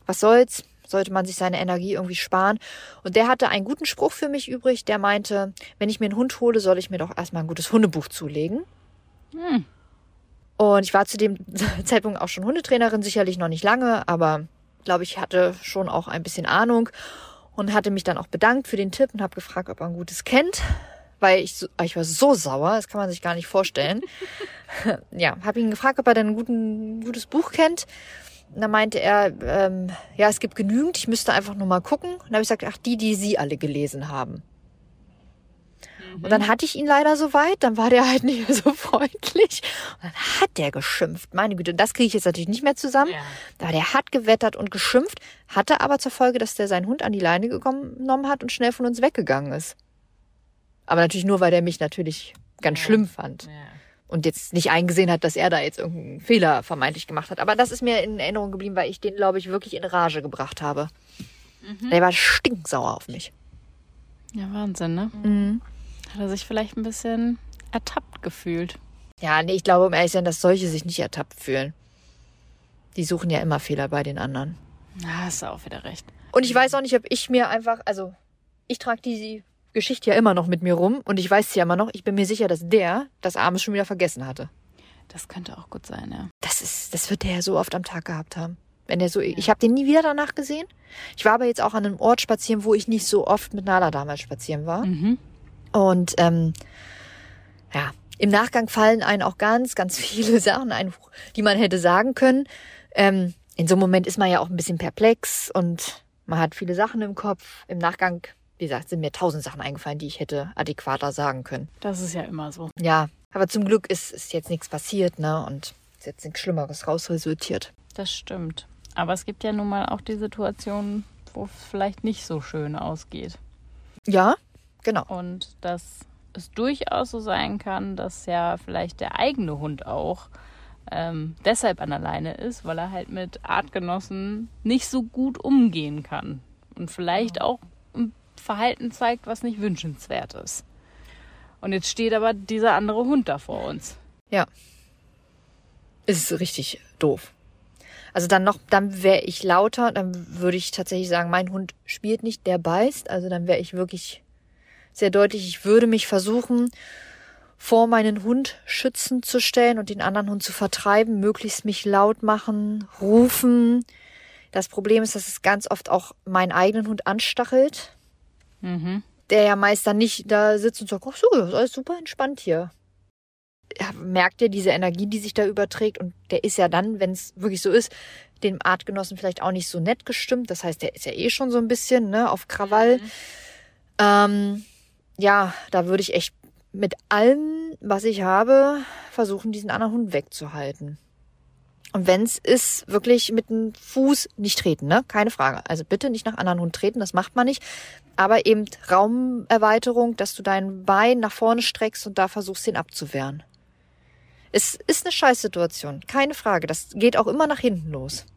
was soll's? sollte man sich seine Energie irgendwie sparen. Und der hatte einen guten Spruch für mich übrig, der meinte, wenn ich mir einen Hund hole, soll ich mir doch erstmal ein gutes Hundebuch zulegen. Hm. Und ich war zu dem Zeitpunkt auch schon Hundetrainerin, sicherlich noch nicht lange, aber glaube ich, hatte schon auch ein bisschen Ahnung und hatte mich dann auch bedankt für den Tipp und habe gefragt, ob er ein gutes kennt, weil ich, so, ich war so sauer, das kann man sich gar nicht vorstellen. ja, habe ihn gefragt, ob er denn ein, guten, gutes Buch kennt und dann meinte er, ähm, ja, es gibt genügend, ich müsste einfach nur mal gucken. Und dann habe ich gesagt, ach, die, die Sie alle gelesen haben. Und dann hatte ich ihn leider so weit, dann war der halt nicht mehr so freundlich. Und dann hat der geschimpft. Meine Güte, das kriege ich jetzt natürlich nicht mehr zusammen. Ja. Aber der hat gewettert und geschimpft, hatte aber zur Folge, dass der seinen Hund an die Leine genommen hat und schnell von uns weggegangen ist. Aber natürlich nur, weil der mich natürlich ganz schlimm fand Ja. und jetzt nicht eingesehen hat, dass er da jetzt irgendeinen Fehler vermeintlich gemacht hat. Aber das ist mir in Erinnerung geblieben, weil ich den, glaube ich, wirklich in Rage gebracht habe. Der war stinksauer auf mich. ja, Wahnsinn, ne? Mhm. Hat er sich vielleicht ein bisschen ertappt gefühlt. Ja, nee, ich glaube, um ehrlich zu sein, dass solche sich nicht ertappt fühlen. Die suchen ja immer Fehler bei den anderen. Na, hast du auch wieder recht. Und ich weiß auch nicht, ob ich mir einfach, also ich trage diese Geschichte ja immer noch mit mir rum und ich weiß sie ja immer noch. Ich bin mir sicher, dass der das abends schon wieder vergessen hatte. Das könnte auch gut sein, ja. Das ist, das wird der ja so oft am Tag gehabt haben. Wenn der so, ich habe den nie wieder danach gesehen. Ich war aber jetzt auch an einem Ort spazieren, wo ich nicht so oft mit Nala damals spazieren war. Mhm. Und ähm, ja, im Nachgang fallen einem auch ganz, ganz viele Sachen ein, die man hätte sagen können. Ähm, in so einem Moment ist man ja auch ein bisschen perplex und man hat viele Sachen im Kopf. Im Nachgang, wie gesagt, sind mir tausend Sachen eingefallen, die ich hätte adäquater sagen können. Das ist ja immer so. Ja, aber zum Glück ist, ist jetzt nichts passiert, ne? Und ist jetzt nichts Schlimmeres rausresultiert. Das stimmt. Aber es gibt ja nun mal auch die Situationen, wo es vielleicht nicht so schön ausgeht. Ja, genau. Und dass es durchaus so sein kann, dass ja vielleicht der eigene Hund auch ähm, deshalb an der Leine ist, weil er halt mit Artgenossen nicht so gut umgehen kann. Und vielleicht auch Verhalten zeigt, was nicht wünschenswert ist. Und jetzt steht aber dieser andere Hund da vor uns. Ja. Ist richtig doof. Also dann noch, dann wäre ich lauter, dann würde ich tatsächlich sagen, mein Hund spielt nicht, der beißt. Also dann wäre ich wirklich sehr deutlich, ich würde mich versuchen, vor meinen Hund schützen zu stellen und den anderen Hund zu vertreiben, möglichst mich laut machen, rufen. Das Problem ist, dass es ganz oft auch meinen eigenen Hund anstachelt, Mhm. der ja meist dann nicht da sitzt und sagt, ach so, das ist alles super entspannt hier. Ja, merkt ihr diese Energie, die sich da überträgt? Und der ist ja dann, wenn es wirklich so ist, dem Artgenossen vielleicht auch nicht so nett gestimmt. Das heißt, der ist ja eh schon so ein bisschen ne, auf Krawall. Ähm, ja, da würde ich echt mit allem, was ich habe, versuchen, diesen anderen Hund wegzuhalten. Und wenn es ist, wirklich mit dem Fuß nicht treten, ne? Keine Frage. Also bitte nicht nach anderen Hund treten, das macht man nicht. Aber eben Raumerweiterung, dass du dein Bein nach vorne streckst und da versuchst, ihn abzuwehren. Es ist eine Scheißsituation, keine Frage. Das geht auch immer nach hinten los.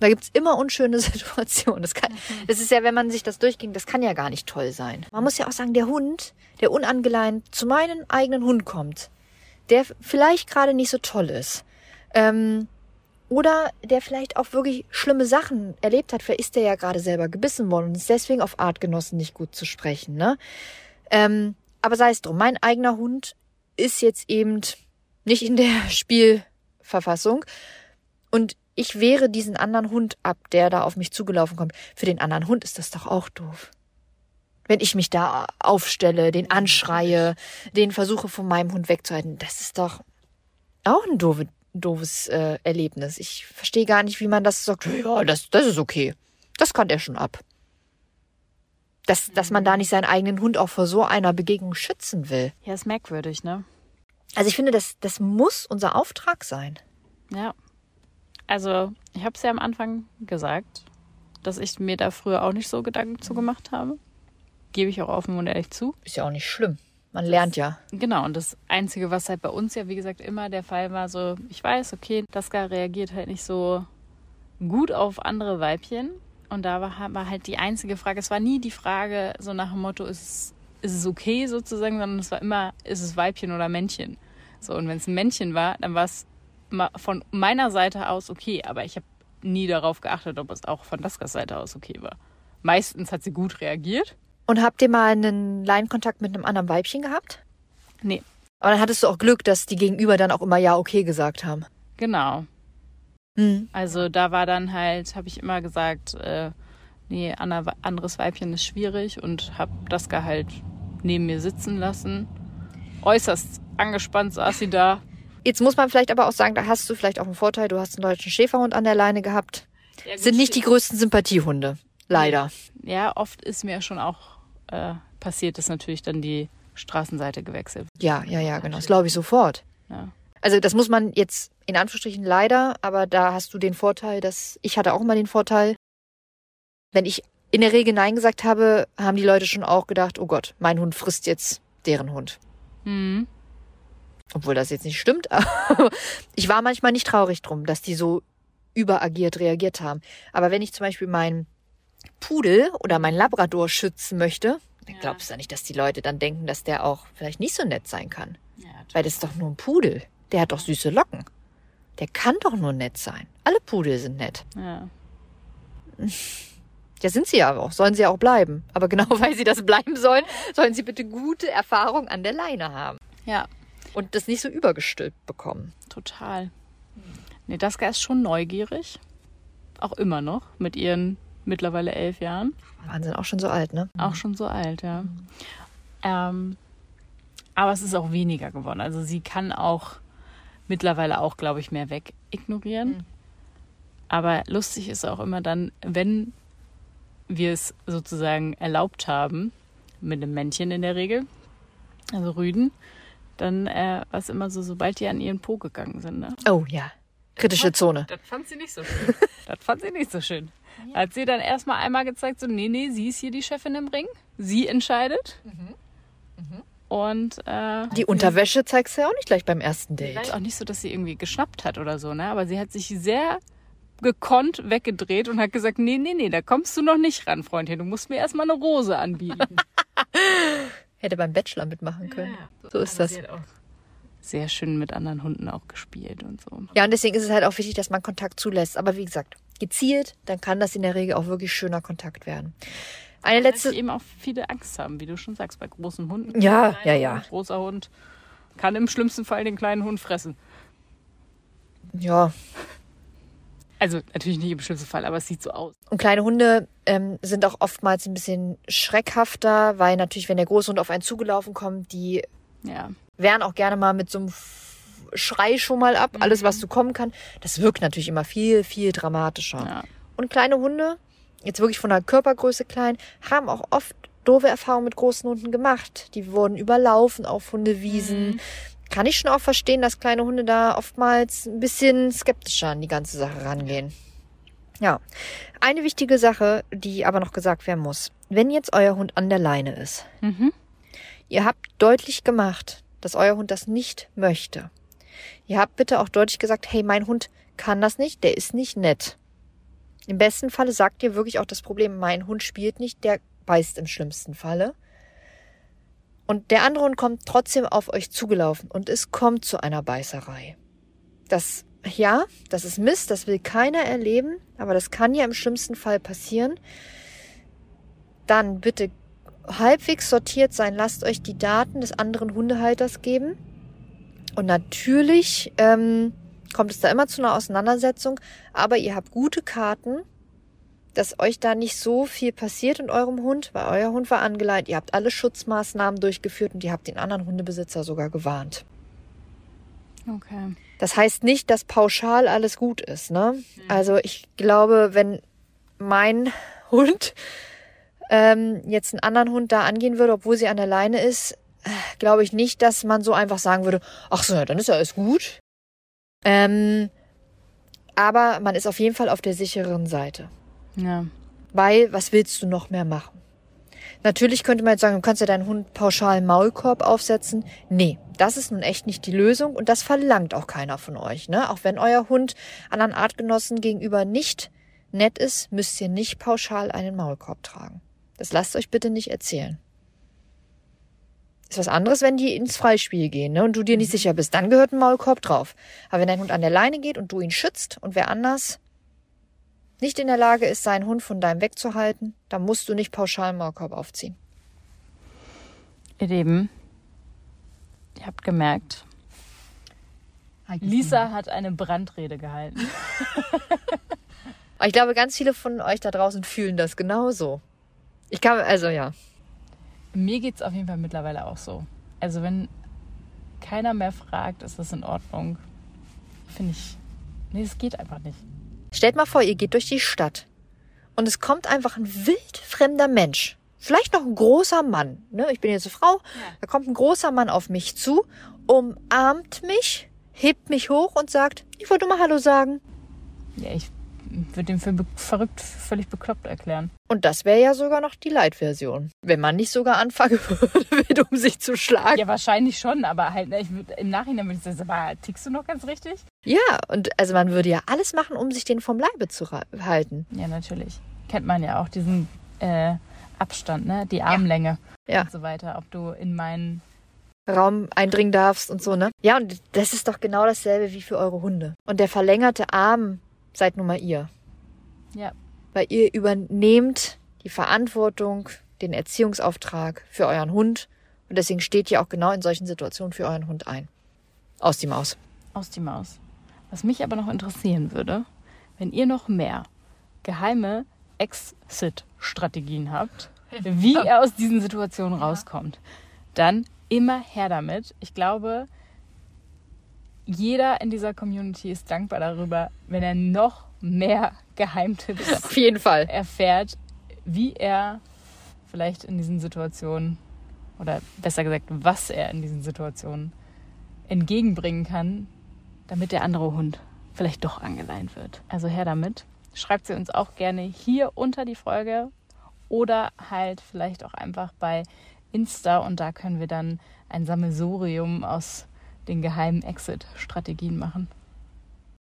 Da gibt's immer unschöne Situationen. Das, kann, das ist ja, wenn man sich das durchging, das kann ja gar nicht toll sein. Man muss ja auch sagen, der Hund, der unangeleint zu meinem eigenen Hund kommt, der vielleicht gerade nicht so toll ist, ähm, oder der vielleicht auch wirklich schlimme Sachen erlebt hat, vielleicht ist der ja gerade selber gebissen worden und ist deswegen auf Artgenossen nicht gut zu sprechen, ne? Ähm, aber sei es drum, mein eigener Hund ist jetzt eben nicht in der Spielverfassung und ich wehre diesen anderen Hund ab, der da auf mich zugelaufen kommt. Für den anderen Hund ist das doch auch doof. Wenn ich mich da aufstelle, den anschreie, den versuche von meinem Hund wegzuhalten, das ist doch auch ein doofe, doofes äh, Erlebnis. Ich verstehe gar nicht, wie man das sagt. Ja, das, das ist okay. Das kann der schon ab. Dass, dass man da nicht seinen eigenen Hund auch vor so einer Begegnung schützen will. Ja, ist merkwürdig, ne? Also ich finde, das, das muss unser Auftrag sein. Ja. Also, ich habe es ja am Anfang gesagt, dass ich mir da früher auch nicht so Gedanken zu gemacht habe. Gebe ich auch offen und ehrlich zu. Ist ja auch nicht schlimm. Man lernt ja. Genau, und das Einzige, was halt bei uns ja, wie gesagt, immer der Fall war, so, ich weiß, okay, Daska reagiert halt nicht so gut auf andere Weibchen. Und da war, war halt die einzige Frage, es war nie die Frage so nach dem Motto, ist es, ist es okay sozusagen, sondern es war immer, ist es Weibchen oder Männchen. So, und wenn es ein Männchen war, dann war es von meiner Seite aus okay, aber ich habe nie darauf geachtet, ob es auch von Daskas Seite aus okay war. Meistens hat sie gut reagiert. Und habt ihr mal einen Leinkontakt mit einem anderen Weibchen gehabt? Nee, Aber dann hattest du auch Glück, dass die Gegenüber dann auch immer ja okay gesagt haben. genau. Hm. Also da war dann halt, habe ich immer gesagt, äh, nee, ander, anderes Weibchen ist schwierig und habe das halt neben mir sitzen lassen. Äußerst angespannt saß sie da. Jetzt muss man vielleicht aber auch sagen, da hast du vielleicht auch einen Vorteil. Du hast einen deutschen Schäferhund an der Leine gehabt. Ja, Sind nicht die größten Sympathiehunde. Leider. Ja, oft ist mir schon auch äh, passiert, dass natürlich dann die Straßenseite gewechselt. Ja, ja, ja, genau. Das glaube ich sofort. Ja. Also das muss man jetzt in Anführungsstrichen leider, aber da hast du den Vorteil, dass ich hatte auch immer den Vorteil, wenn ich in der Regel Nein gesagt habe, haben die Leute schon auch gedacht, oh Gott, mein Hund frisst jetzt deren Hund. Mhm. Obwohl das jetzt nicht stimmt, aber ich war manchmal nicht traurig drum, dass die so überagiert reagiert haben. Aber wenn ich zum Beispiel meinen Pudel oder meinen Labrador schützen möchte, dann Ja. glaubst du ja nicht, dass die Leute dann denken, dass der auch vielleicht nicht so nett sein kann. Ja, Weil das ist doch nur ein Pudel. Der hat doch süße Locken. Der kann doch nur nett sein. Alle Pudel sind nett. ja. Ja, sind sie ja auch. Sollen sie ja auch bleiben. Aber genau weil sie das bleiben sollen, sollen sie bitte gute Erfahrung an der Leine haben. ja, Und das nicht so übergestülpt bekommen. total. Nee, Daska ist schon neugierig. Auch immer noch mit ihren mittlerweile elf Jahren. Wahnsinn, auch schon so alt, ne? Auch schon so alt, ja. Ähm, aber es ist auch weniger geworden. Also sie kann auch mittlerweile auch, glaube ich, mehr weg ignorieren. Aber lustig ist auch immer dann, wenn wir es sozusagen erlaubt haben, mit einem Männchen in der Regel, also Rüden, dann äh, war es immer so, sobald die an ihren Po gegangen sind. Ne? Oh ja. Kritische Zone. Das fand sie nicht so schön. das fand sie nicht so schön. Hat sie dann erstmal einmal gezeigt, so, nee, nee, sie ist hier die Chefin im Ring. Sie entscheidet. Und äh, Die Unterwäsche zeigst du ja auch nicht gleich beim ersten Date. auch nicht so, dass sie irgendwie geschnappt hat oder so, ne? Aber sie hat sich sehr gekonnt weggedreht und hat gesagt, nee, nee, nee, da kommst du noch nicht ran, Freundchen. Du musst mir erstmal eine Rose anbieten. Hätte beim Bachelor mitmachen können. So ist das. Auch sehr schön mit anderen Hunden auch gespielt und so. Ja, und deswegen ist es halt auch wichtig, dass man Kontakt zulässt. Aber wie gesagt, gezielt, dann kann das in der Regel auch wirklich schöner Kontakt werden. Eine Weil letzte, sie eben auch viele Angst haben, wie du schon sagst, bei großen Hunden. Ja, ja, ja. Hund, Großer Hund kann im schlimmsten Fall den kleinen Hund fressen. ja, Also natürlich nicht im schlimmsten Fall, aber es sieht so aus. Und kleine Hunde ähm, sind auch oftmals ein bisschen schreckhafter, weil natürlich, wenn der große Hund auf einen zugelaufen kommt, die Ja. wehren auch gerne mal mit so einem Schrei schon mal ab, alles was so kommen kann. Das wirkt natürlich immer viel, viel dramatischer. ja. Und kleine Hunde, jetzt wirklich von der Körpergröße klein, haben auch oft doofe Erfahrungen mit großen Hunden gemacht. Die wurden überlaufen auf Hundewiesen. Kann ich schon auch verstehen, dass kleine Hunde da oftmals ein bisschen skeptischer an die ganze Sache rangehen. Ja, eine wichtige Sache, die aber noch gesagt werden muss. Wenn jetzt euer Hund an der Leine ist, Mhm. ihr habt deutlich gemacht, dass euer Hund das nicht möchte. Ihr habt bitte auch deutlich gesagt, hey, mein Hund kann das nicht, der ist nicht nett. Im besten Falle sagt ihr wirklich auch das Problem, mein Hund spielt nicht, der beißt im schlimmsten Falle. Und der andere Hund kommt trotzdem auf euch zugelaufen und es kommt zu einer Beißerei. Das, ja, das ist Mist, das will keiner erleben, aber das kann ja im schlimmsten Fall passieren. Dann bitte halbwegs sortiert sein, lasst euch die Daten des anderen Hundehalters geben. Und natürlich ähm, kommt es da immer zu einer Auseinandersetzung, aber ihr habt gute Karten, dass euch da nicht so viel passiert in eurem Hund, weil euer Hund war angeleitet, ihr habt alle Schutzmaßnahmen durchgeführt und ihr habt den anderen Hundebesitzer sogar gewarnt. Okay. Das heißt nicht, dass pauschal alles gut ist. Ne? Also ich glaube, wenn mein Hund ähm, jetzt einen anderen Hund da angehen würde, obwohl sie an der Leine ist, glaube ich nicht, dass man so einfach sagen würde, ach so, dann ist ja alles gut. Ähm, aber man ist auf jeden Fall auf der sicheren Seite. Ja. Weil, was willst du noch mehr machen? Natürlich könnte man jetzt sagen, du kannst ja deinen Hund pauschal einen Maulkorb aufsetzen. Nee, das ist nun echt nicht die Lösung und das verlangt auch keiner von euch. Ne? Auch wenn euer Hund anderen Artgenossen gegenüber nicht nett ist, müsst ihr nicht pauschal einen Maulkorb tragen. Das lasst euch bitte nicht erzählen. Ist was anderes, wenn die ins Freispiel gehen ne, und du dir nicht sicher bist. Dann gehört ein Maulkorb drauf. Aber wenn dein Hund an der Leine geht und du ihn schützt und wer anders nicht in der Lage ist, seinen Hund von deinem wegzuhalten, dann musst du nicht pauschal einen Maulkorb aufziehen. Ihr Lieben, ihr habt gemerkt, Lisa hat eine Brandrede gehalten. Aber ich glaube, ganz viele von euch da draußen fühlen das genauso. Ich kann, also ja. Mir geht's auf jeden Fall mittlerweile auch so. Also wenn keiner mehr fragt, ist das in Ordnung. Finde ich. Nee, es geht einfach nicht. Stellt mal vor, ihr geht durch die Stadt und es kommt einfach ein wildfremder Mensch vielleicht noch ein großer Mann, ne? Ich bin jetzt eine Frau, da kommt ein großer Mann auf mich zu, umarmt mich, hebt mich hoch und sagt, ich wollte mal Hallo sagen. Ja, ich würde den für verrückt, völlig bekloppt erklären. Und das wäre ja sogar noch die Light-Version. Wenn man nicht sogar anfangen würde, um sich zu schlagen. Ja, wahrscheinlich schon, aber halt, ne, ich würd, im Nachhinein würde ich sagen, aber tickst du noch ganz richtig? Ja, und also man würde ja alles machen, um sich den vom Leibe zu halten. Ja, natürlich. Kennt man ja auch diesen äh, Abstand, ne? Die Armlänge Ja. und so weiter. Ob du in meinen Raum eindringen darfst und so, ne? Ja, und das ist doch genau dasselbe wie für eure Hunde. Und der verlängerte Arm seid nun mal ihr. Ja. Weil ihr übernehmt die Verantwortung, den Erziehungsauftrag für euren Hund. Und deswegen steht ihr auch genau in solchen Situationen für euren Hund ein. Aus die Maus. aus die Maus. Was mich aber noch interessieren würde, wenn ihr noch mehr geheime Exit-Strategien habt, wie ihr aus diesen Situationen rauskommt, dann immer her damit. Ich glaube, jeder in dieser Community ist dankbar darüber, wenn er noch mehr Geheimtipps Auf jeden Fall. erfährt, wie er vielleicht in diesen Situationen oder besser gesagt, was er in diesen Situationen entgegenbringen kann, damit der andere Hund vielleicht doch angeleint wird. Also her damit. Schreibt sie uns auch gerne hier unter die Folge oder halt vielleicht auch einfach bei Insta und da können wir dann ein Sammelsurium aus den geheimen Exit-Strategien machen.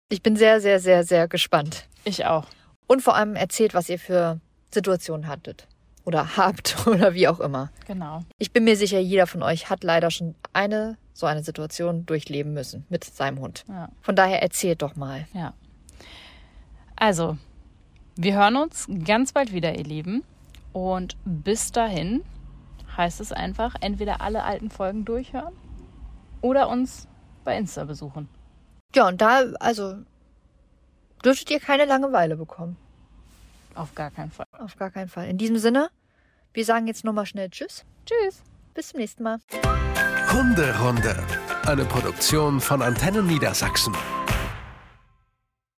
Ich bin sehr, sehr, sehr, sehr gespannt. Ich auch. Und vor allem erzählt, was ihr für Situationen hattet. Oder habt oder wie auch immer. Genau. Ich bin mir sicher, jeder von euch hat leider schon eine so eine Situation durchleben müssen mit seinem Hund. Ja. Von daher erzählt doch mal. Ja. Also, wir hören uns ganz bald wieder, ihr Lieben. Und bis dahin heißt es einfach, entweder alle alten Folgen durchhören oder uns bei Insta besuchen. Ja, und da, also, dürftet ihr keine Langeweile bekommen. Auf gar keinen Fall. Auf gar keinen Fall. In diesem Sinne, wir sagen jetzt nochmal schnell Tschüss. Tschüss. Bis zum nächsten Mal. Hunderunde. Eine Produktion von Antennen Niedersachsen.